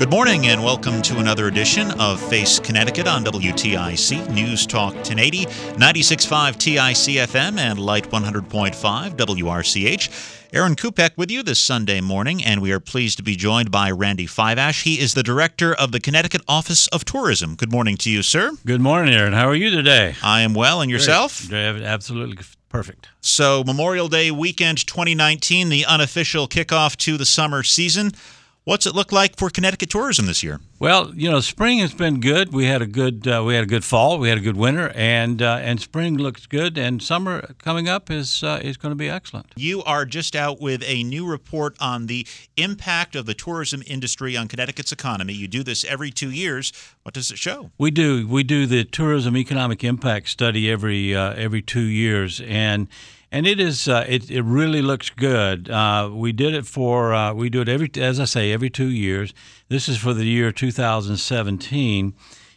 Good morning and welcome to another edition of Face Connecticut on WTIC News Talk 1080, 96.5 TIC FM, and Lite 100.5 WRCH. Aaron Kupec with you this Sunday morning, and we are pleased to be joined by Randy Fiveash. He is the director of the Connecticut Office of Tourism. Good morning to you, sir. Good morning, Aaron. How are you today? I am well, and yourself? Great. Absolutely perfect. So, Memorial Day weekend 2019, the unofficial kickoff to the summer season. What's it look like for Connecticut tourism this year? Well, you know, spring has been good. We had a good uh, we had a good fall. We had a good winter, and uh, and spring looks good. And summer coming up is uh, is going to be excellent. You are just out with a new report on the impact of the tourism industry on Connecticut's economy. You do this every two years. What does it show? We do. We do the tourism economic impact study every uh, every two years, and and it is uh, it, it really looks good. Uh, we did it for uh, we do it every as I say every two years. This is for the year 2017,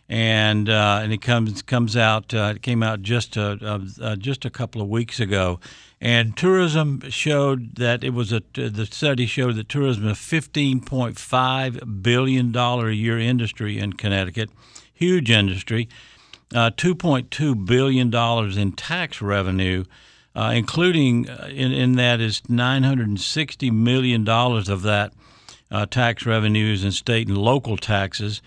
and uh, and it comes comes out uh, it came out just a, uh, just a couple of weeks ago. And tourism showed that it was a the study showed that tourism is a 15.5 billion dollar a year industry in Connecticut, huge industry. 2.2 billion dollars in tax revenue uh, including uh, in, in that is $960 million of that uh, tax revenues and state and local taxes.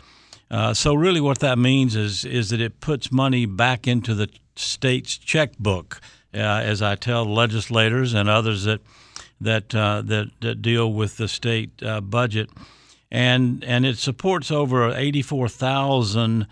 Uh, so really, what that means is is that it puts money back into the state's checkbook, uh, as I tell legislators and others that that uh, that, that deal with the state budget, and and it supports over 84,000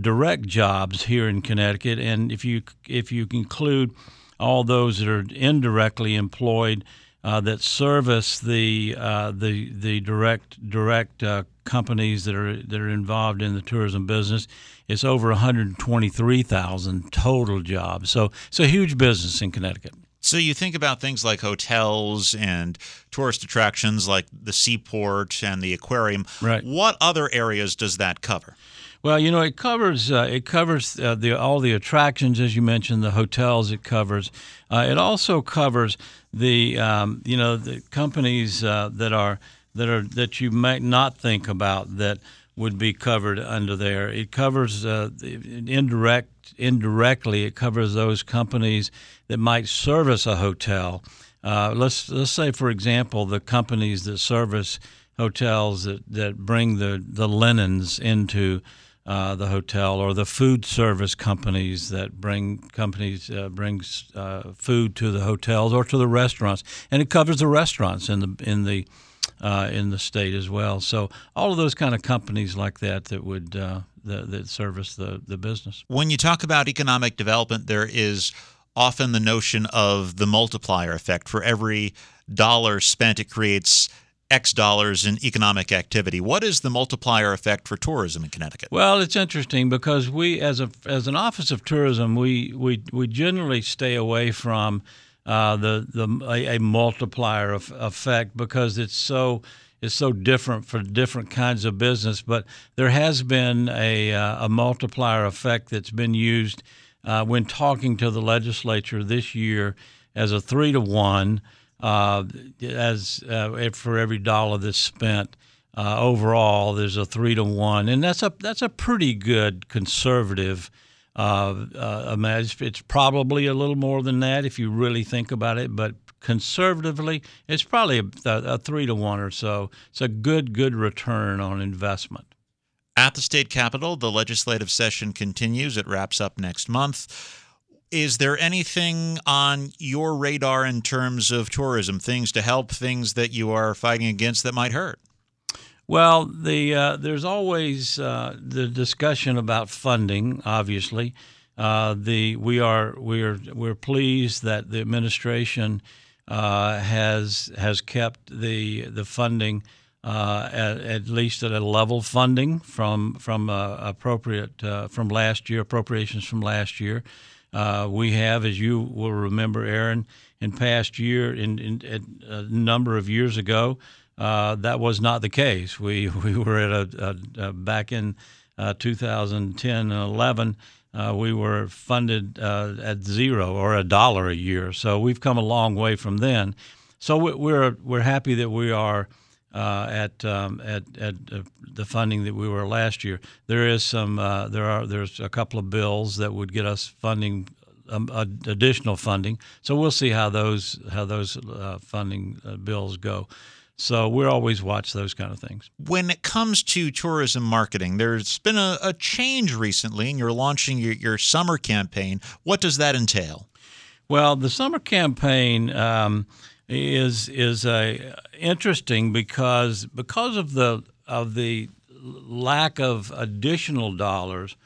direct jobs here in Connecticut, and if you if you include all those that are indirectly employed uh, that service the uh, the the direct direct uh, companies that are that are involved in the tourism business. It's over 123,000 total jobs. So it's a huge business in Connecticut. So you think about things like hotels and tourist attractions like the seaport and the aquarium. Right. What other areas does that cover? Well, you know, it covers uh, it covers uh, the all the attractions as you mentioned, the hotels. It covers. Uh, it also covers the um, you know the companies uh, that are that are that you might not think about that would be covered under there. It covers uh, indirect indirectly. It covers those companies that might service a hotel. Uh, let's let's say, for example, the companies that service hotels that, that bring the, the linens into uh, the hotel or the food service companies that bring companies uh, brings uh, food to the hotels or to the restaurants, and it covers the restaurants in the in the uh, in the state as well. So all of those kind of companies like that that would uh, that, that service the the business. When you talk about economic development, there is often the notion of the multiplier effect. For every dollar spent, it creates X dollars in economic activity. What is the multiplier effect for tourism in Connecticut? Well, it's interesting because we, as a as an office of tourism, we we, we generally stay away from uh, the the a, a multiplier of, effect because it's so it's so different for different kinds of business. But there has been a uh, a multiplier effect that's been used uh, when talking to the legislature this year as a three to one uh, as uh, for every dollar that's spent. Uh, overall, there's a three to one, and that's a that's a pretty good conservative. Uh, uh, it's probably a little more than that if you really think about it, but conservatively, it's probably a, a three to one or so. It's a good good return on investment. At the state capitol, the legislative session continues. It wraps up next month. Is there anything on your radar in terms of tourism, things to help, things that you are fighting against that might hurt? Well, the uh, there's always uh, the discussion about funding. Obviously, uh, the we are we are we're pleased that the administration uh, has has kept the the funding uh, at, at, least at a level funding from from uh, appropriate from last year appropriations from last year. Uh, we have, as you will remember, Aaron, in past year, in, in, a number of years ago, uh, that was not the case. We we were at a, a, a back in uh, 2010 and 11. we were funded at zero or a dollar a year, so we've come a long way from then. So we're we're happy that we are uh, at um, at at uh, the funding that we were last year. There is some uh, there are there's a couple of bills that would get us funding um, additional funding. So we'll see how those how those uh, funding uh, bills go. So we always watch those kind of things. When it comes to tourism marketing, there's been a, a change recently, and you're launching your, your, summer campaign. What does that entail? Well, the summer campaign. Um, is is a interesting because because of the of the lack of additional dollars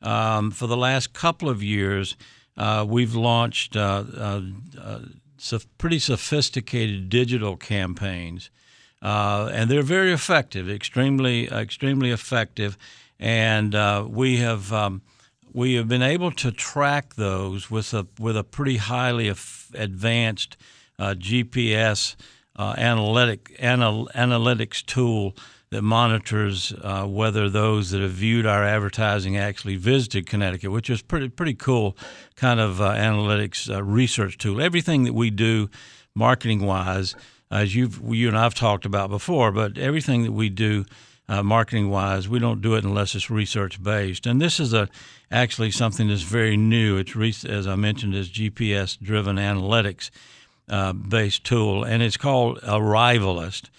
um, for the last couple of years, uh, we've launched uh, uh, uh pretty sophisticated digital campaigns, uh, and they're very effective, extremely extremely effective, and uh, we have. Um, we have been able to track those with a with a pretty highly advanced uh, GPS uh, analytic anal, analytics tool that monitors uh, whether those that have viewed our advertising actually visited Connecticut, which is pretty pretty cool kind of uh, analytics uh, research tool. Everything that we do, marketing wise, as you you and I've talked about before, but everything that we do. Uh, marketing wise, we don't do it unless it's research based. And this is a actually something that's very new. It's as I mentioned, is GPS driven analytics, uh, based tool, and it's called Arrivalist.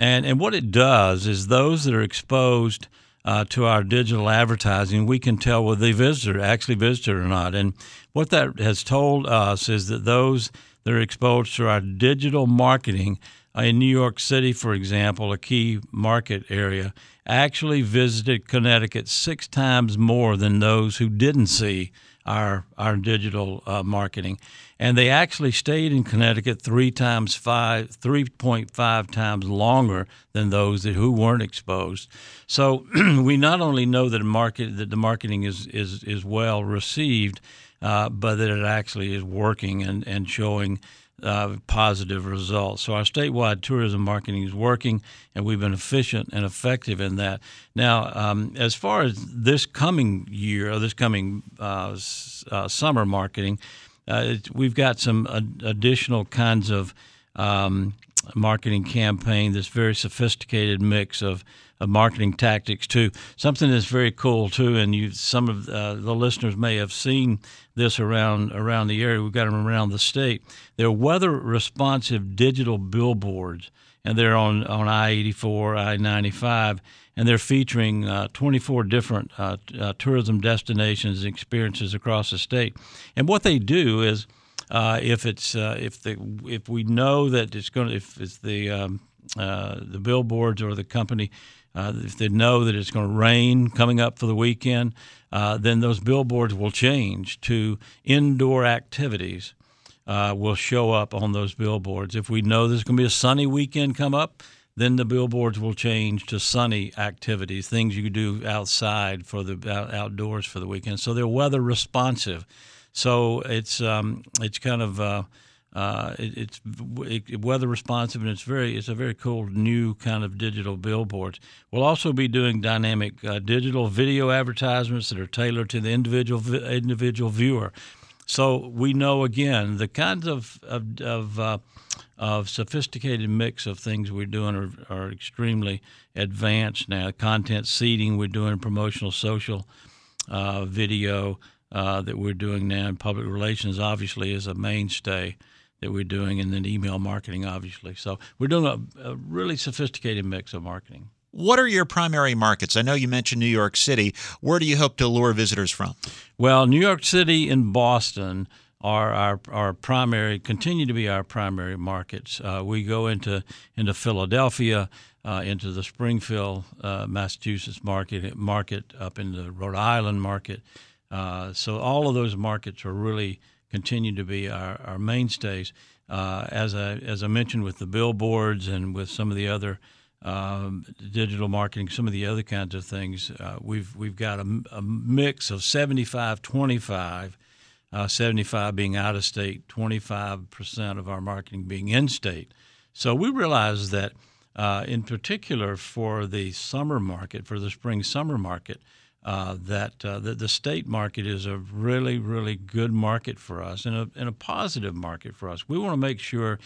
And, and what it does is those that are exposed uh, to our digital advertising, we can tell whether they visited, actually visited or not. And what that has told us is that those that are exposed to our digital marketing uh, in New York City, for example, a key market area, actually visited Connecticut six times more than those who didn't see our our digital uh, marketing, and they actually stayed in Connecticut three times five, three point five times longer than those that, who weren't exposed. So we not only know that market that the marketing is is is well received, uh, but that it actually is working and and showing uh, positive results. So our statewide tourism marketing is working, and we've been efficient and effective in that. Now, um, as far as this coming year or this coming uh, uh, summer marketing, uh, we've got some ad- additional kinds of um, marketing campaign. This very sophisticated mix of of marketing tactics too. Something that's very cool too, and you some of uh, the listeners may have seen this around around the area. We've got them around the state. They're weather responsive digital billboards, and they're on on I eighty four, I ninety five, and they're featuring uh, 24 different uh, uh, tourism destinations and experiences across the state. And what they do is, uh, if it's uh, if the if we know that it's going to if it's the um, uh, the billboards or the company uh, if they know that it's going to rain coming up for the weekend, uh, then those billboards will change to indoor activities. Uh, will show up on those billboards. If we know there's going to be a sunny weekend come up, then the billboards will change to sunny activities, things you do outside for the outdoors for the weekend. So they're weather responsive. So it's um, it's kind of uh, uh, it, it's it, weather responsive and it's very it's a very cool new kind of digital billboards. We'll also be doing dynamic uh, digital video advertisements that are tailored to the individual individual viewer. So we know again the kinds of of, of, uh, of sophisticated mix of things we're doing are, are extremely advanced now. Content seeding we're doing promotional social uh, video uh, that we're doing now, and public relations obviously is a mainstay that we're doing, and then email marketing, obviously. So we're doing a, a really sophisticated mix of marketing. What are your primary markets? I know you mentioned New York City. Where do you hope to lure visitors from? Well, New York City and Boston are our, our primary, continue to be our primary markets. Uh, we go into into Philadelphia, uh, into the Springfield, uh, Massachusetts market, market up in the Rhode Island market, Uh, so all of those markets are really continue to be our, our mainstays. Uh, as I as I mentioned with the billboards and with some of the other um, digital marketing, some of the other kinds of things, uh, we've we've got a, a mix of 75 25 uh, 75 being out of state, 25% of our marketing being in state. So we realize that, uh, in particular for the summer market, for the spring summer market, uh, that, uh, that the state market is a really, really good market for us and a, and a positive market for us. We want to make sure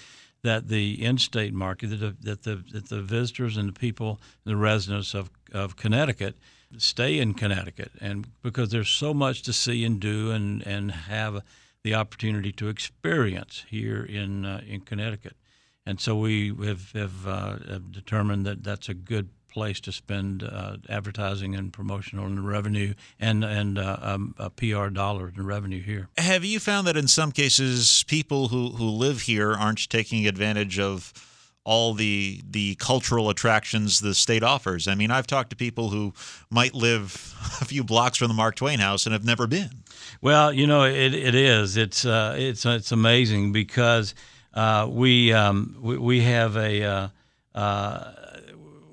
that the in-state market, that the, that the, that the visitors and the people, the residents of, of Connecticut – stay in Connecticut, and because there's so much to see and do, and and have the opportunity to experience here in uh, in Connecticut, and so we have have, uh, have, determined that that's a good place to spend uh, advertising and promotional and revenue and and uh, um, PR dollars and revenue here. Have you found that in some cases people who who live here aren't taking advantage of all the the cultural attractions the state offers. I mean, I've talked to people who might live a few blocks from the Mark Twain House and have never been. Well, you know, it, it is. It's uh, it's it's amazing because uh, we, um, we we have a uh, uh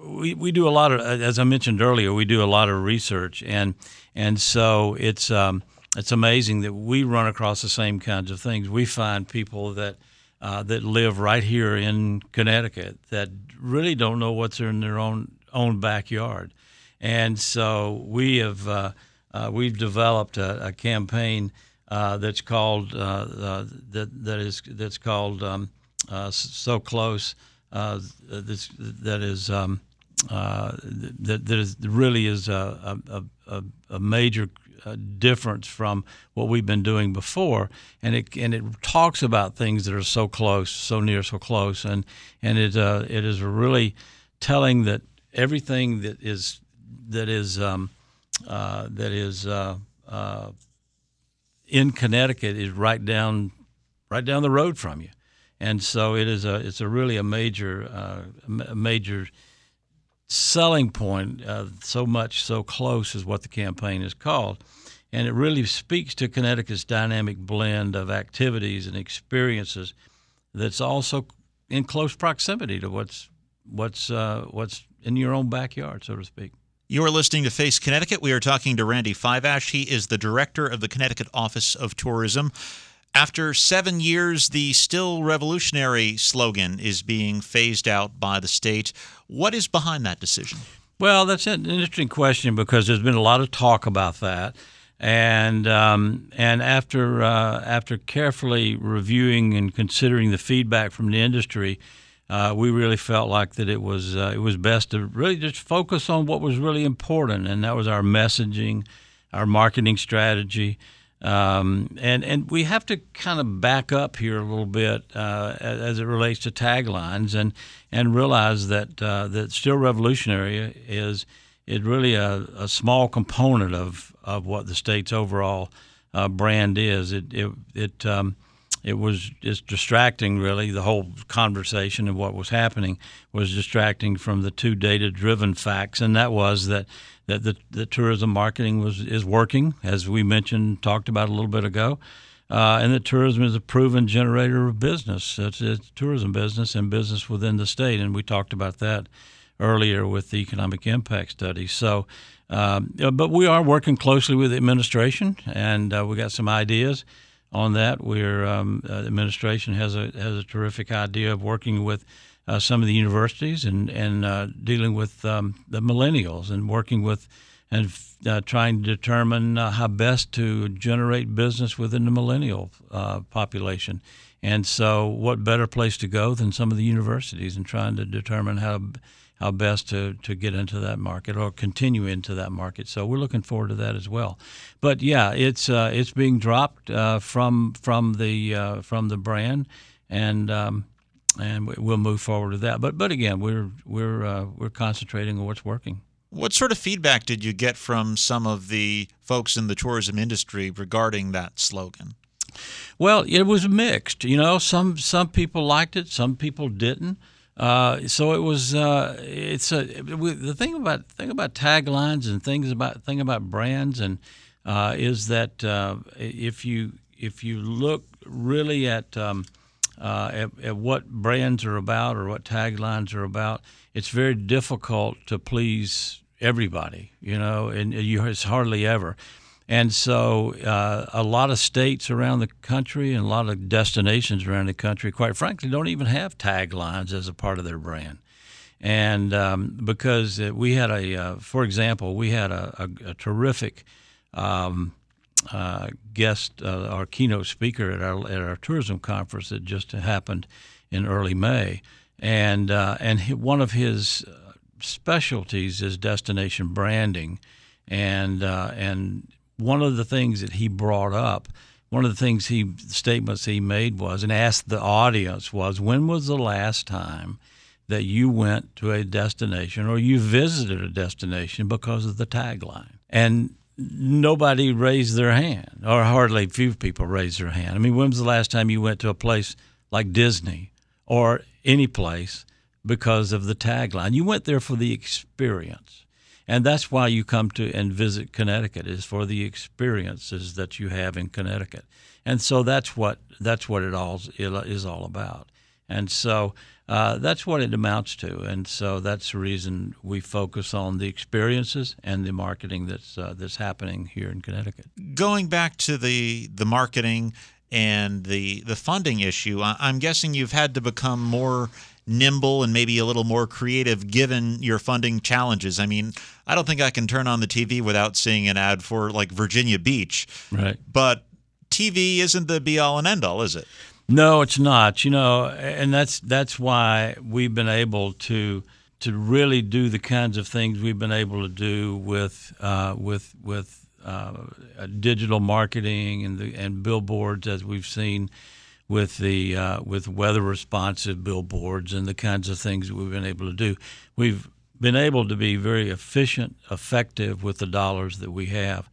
we we do a lot of as I mentioned earlier, we do a lot of research and and so it's um, it's amazing that we run across the same kinds of things. We find people that uh, that live right here in Connecticut that really don't know what's in their own own backyard, and so we have uh, uh, we've developed a, a campaign uh, that's called uh, uh, that that is that's called um, so close that's, that is. Um, that, that is really is a, a, a, a major a difference from what we've been doing before, and it and it talks about things that are so close, so near, so close, and and it uh, it is really telling that everything that is that is um, uh, that is uh, uh in Connecticut is right down right down the road from you, and so it is a it's a really a major uh, a major selling point, uh, so much so close is what the campaign is called. And it really speaks to Connecticut's dynamic blend of activities and experiences that's also in close proximity to what's what's uh, what's in your own backyard, so to speak. You are listening to Face Connecticut. We are talking to Randy Fiveash. He is the director of the Connecticut Office of Tourism. After seven years, the still revolutionary slogan is being phased out by the state. What is behind that decision? Well, that's an interesting question because there's been a lot of talk about that. And um, and after uh, after carefully reviewing and considering the feedback from the industry, uh, we really felt like that it was uh, it was best to really just focus on what was really important, and that was our messaging, our marketing strategy, um, and and we have to kind of back up here a little bit uh, as it relates to taglines and and realize that uh, that still revolutionary is is really a, a, small component of, of what the state's overall uh, brand is. It it it um, it was just distracting really the whole conversation of what was happening was distracting from the two data driven facts and that was that that the, the tourism marketing was is working, as we mentioned, talked about a little bit ago, uh, and that tourism is a proven generator of business. It's, it's tourism business and business within the state, and we talked about that earlier with the economic impact study. So, um, but we are working closely with the administration, and uh, we got some ideas on that. We're um, uh, the administration has a has a terrific idea of working with uh, some of the universities and and uh, dealing with um, the millennials and working with and uh, trying to determine uh, how best to generate business within the millennial uh, population. And so, what better place to go than some of the universities and trying to determine how how best to, to get into that market or continue into that market. So we're looking forward to that as well. But yeah, it's uh, it's being dropped from from the from the brand, and um, and we'll move forward with that. But but again, we're we're uh, we're concentrating on what's working. What sort of feedback did you get from some of the folks in the tourism industry regarding that slogan? Well, it was mixed. You know, some some people liked it, some people didn't. Uh, so it was. Uh, it's a the thing about thing about taglines and things about thing about brands and uh, is that uh, if you if you look really at, um, uh, at, at what brands are about or what taglines are about, it's very difficult to please everybody. You know, and you, it's hardly ever. And so, uh, a lot of states around the country and a lot of destinations around the country, quite frankly, don't even have taglines as a part of their brand. And um, because we had a, uh, for example, we had a, a, a terrific um, uh, guest, uh, our keynote speaker at our at our tourism conference that just happened in early May, and uh, and one of his specialties is destination branding, and uh, and one of the things that he brought up, one of the things he statements he made was and asked the audience was, when was the last time that you went to a destination or you visited a destination because of the tagline? And nobody raised their hand, or hardly few people raised their hand. I mean, when was the last time you went to a place like Disney or any place because of the tagline? You went there for the experience. And that's why you come to and visit Connecticut is for the experiences that you have in Connecticut. And so that's what that's what it all is all about. And so uh, that's what it amounts to. And so that's the reason we focus on the experiences and the marketing that's uh, that's happening here in Connecticut. Going back to the the marketing and the the funding issue, I'm guessing you've had to become more nimble and maybe a little more creative given your funding challenges. I mean, I don't think I can turn on the TV without seeing an ad for like Virginia Beach. Right. But TV isn't the be all and end all, is it? No, it's not. You know, and that's that's why we've been able to to really do the kinds of things we've been able to do with uh, with with uh, digital marketing and the and billboards as we've seen with the uh, with weather responsive billboards and the kinds of things that we've been able to do. We've been able to be very efficient, effective with the dollars that we have.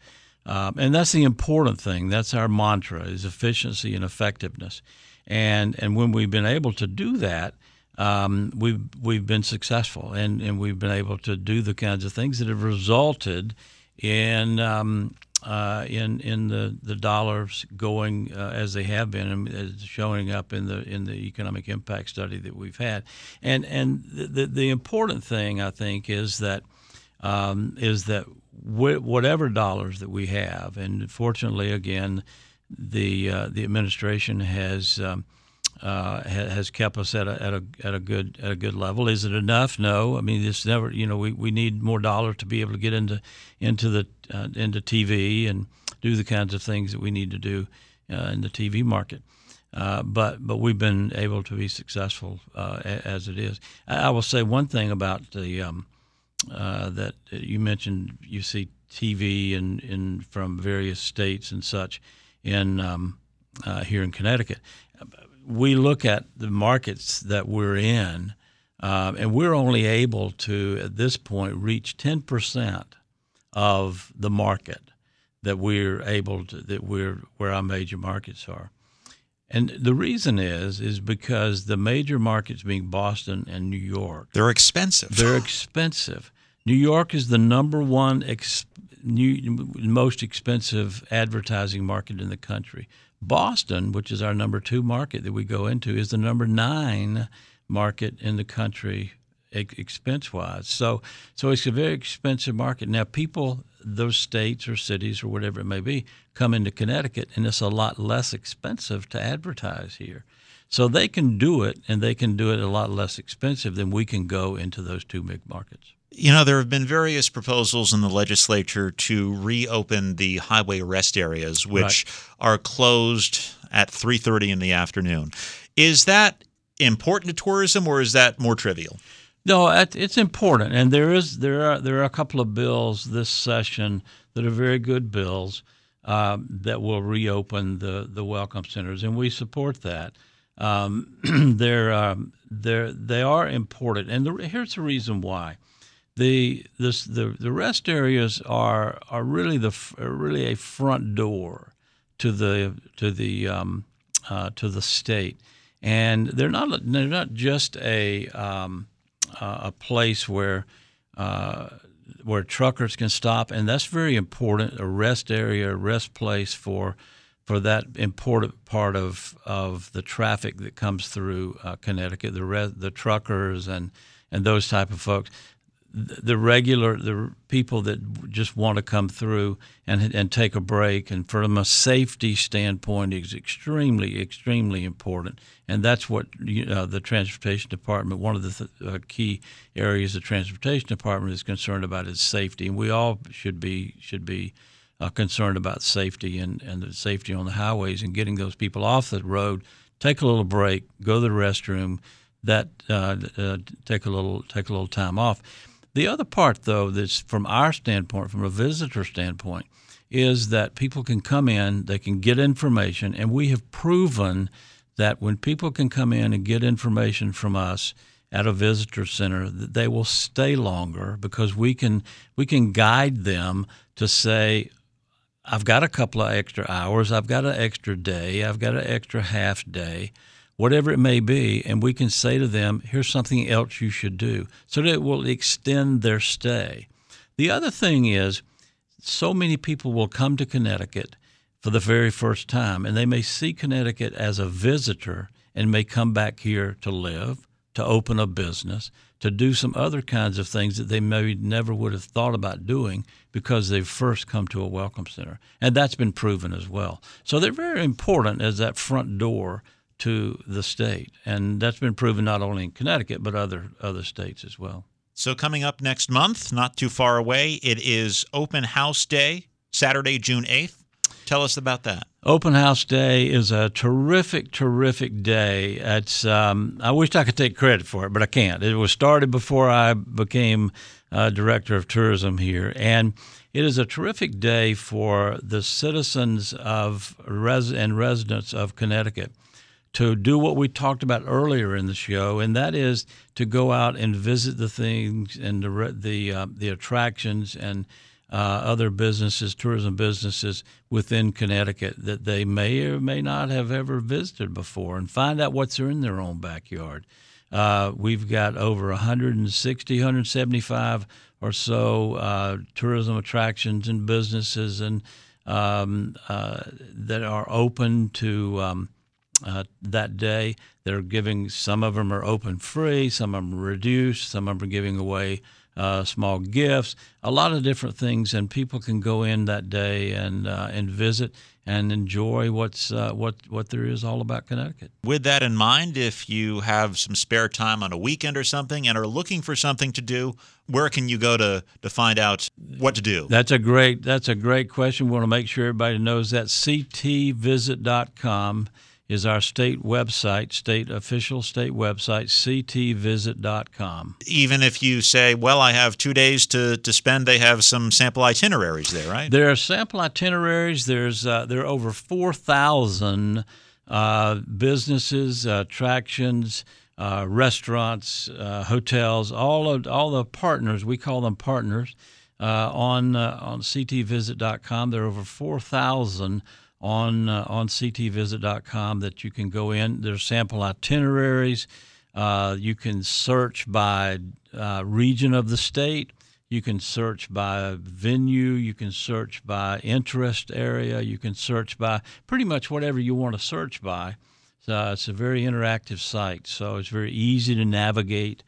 Um, and that's the important thing. That's our mantra: is efficiency and effectiveness. And and when we've been able to do that, um, we've we've been successful, and, and we've been able to do the kinds of things that have resulted in um, uh, in in the, the dollars going uh, as they have been and showing up in the in the economic impact study that we've had. And and the the important thing I think is that um, is that whatever dollars that we have, and fortunately, again, the uh, the administration has. Um, uh, has kept us at a, at a at a good at a good level. Is it enough? No. I mean, it's never. You know, we, we need more dollars to be able to get into into the uh, into TV and do the kinds of things that we need to do uh, in the TV market. Uh, but but we've been able to be successful uh, as it is. I, I, will say one thing about the um, uh, that you mentioned. You see TV in, in from various states and such in um, here in Connecticut we look at the markets that we're in, um, and we're only able to, at this point, reach 10% of the market that we're able to, that we're, where our major markets are. And the reason is, is because the major markets being Boston and New York. They're expensive. They're expensive. New York is the number one ex, new, most expensive advertising market in the country. Boston, which is our number two market that we go into, is the number nine market in the country expense wise. So, so it's a very expensive market. Now, people, those states or cities or whatever it may be, come into Connecticut, and it's a lot less expensive to advertise here. So they can do it, and they can do it a lot less expensive than we can go into those two big markets. You know, there have been various proposals in the legislature to reopen the highway rest areas, which right. are closed at 3:30 in the afternoon. Is that important to tourism, or is that more trivial? No, it's important, and there is there are there are a couple of bills this session that are very good bills um, that will reopen the the welcome centers, and we support that. Um, they're um, they're they are important, and the, here's the reason why the this the the rest areas are are really the are really a front door to the to the um, uh, to the state, and they're not they're not just a um, uh, a place where uh, where truckers can stop, and that's very important. A rest area, a rest place for for that important part of of the traffic that comes through uh, Connecticut, the the truckers and and those type of folks the regular the people that just want to come through and and take a break. And from a safety standpoint is extremely extremely important. And that's what you know, the transportation department one of the th- uh, key areas the transportation department is concerned about is safety. And we all should be should be uh, concerned about safety and and the safety on the highways and getting those people off the road. Take a little break go to the restroom. That uh, uh take a little take a little time off the other part, though, that's from our standpoint, from a visitor standpoint, is that people can come in, they can get information, and we have proven that when people can come in and get information from us at a visitor center, that they will stay longer because we can we can guide them to say, I've got a couple of extra hours, I've got an extra day, I've got an extra half day whatever it may be, and we can say to them, here's something else you should do, so that it will extend their stay. The other thing is, so many people will come to Connecticut for the very first time, and they may see Connecticut as a visitor and may come back here to live, to open a business, to do some other kinds of things that they maybe never would have thought about doing because they've first come to a welcome center. And that's been proven as well. So they're very important as that front door to the state, and that's been proven not only in Connecticut but other other states as well. So coming up next month, not too far away, it is Open House Day, Saturday, June eighth. Tell us about that. Open House Day is a terrific, terrific day. It's um, I wish I could take credit for it, but I can't. It was started before I became uh, director of tourism here, and it is a terrific day for the citizens of res- and residents of Connecticut to do what we talked about earlier in the show, and that is to go out and visit the things and the the, uh, the attractions and uh, other businesses, tourism businesses within Connecticut that they may or may not have ever visited before, and find out what's in their own backyard. Uh, we've got over 160, 175 or so uh, tourism attractions and businesses and um, uh, that are open to um, uh, that day. They're giving some of them are open free, some of them are reduced, some of them are giving away uh, small gifts, a lot of different things, and people can go in that day and uh, and visit and enjoy what's uh, what what there is all about Connecticut. With that in mind, if you have some spare time on a weekend or something and are looking for something to do, where can you go to to find out what to do? That's a great that's a great question. We want to make sure everybody knows that ctvisit.com is our state website, state official state website, ctvisit.com. Even if you say, well, I have two days to, to spend, they have some sample itineraries there, right? There are sample itineraries. There's uh, there are over four thousand uh, businesses, attractions. Uh, restaurants, uh, hotels, all of all the partners we call them partners uh, on uh, on ctvisit.com. There are over four thousand on uh, on ctvisit.com that you can go in. There's sample itineraries. Uh, you can search by uh, region of the state. You can search by venue. You can search by interest area. You can search by pretty much whatever you want to search by. So it's a very interactive site. So it's very easy to navigate.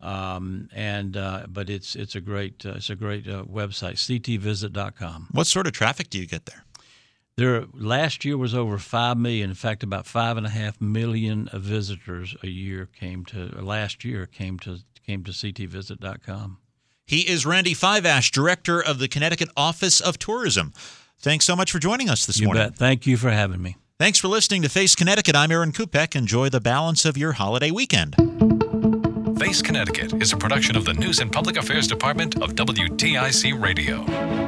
Um, and uh, but it's it's a great uh, it's a great uh, website ctvisit.com. What sort of traffic do you get there? There last year was over five million. In fact, about five and a half million visitors a year came to last year came to came to ctvisit.com. He is Randy Fiveash, director of the Connecticut Office of Tourism. Thanks so much for joining us this you morning. Bet. Thank you for having me. Thanks for listening to Face Connecticut. I'm Aaron Kupec. Enjoy the balance of your holiday weekend. Face Connecticut is a production of the News and Public Affairs Department of WTIC Radio.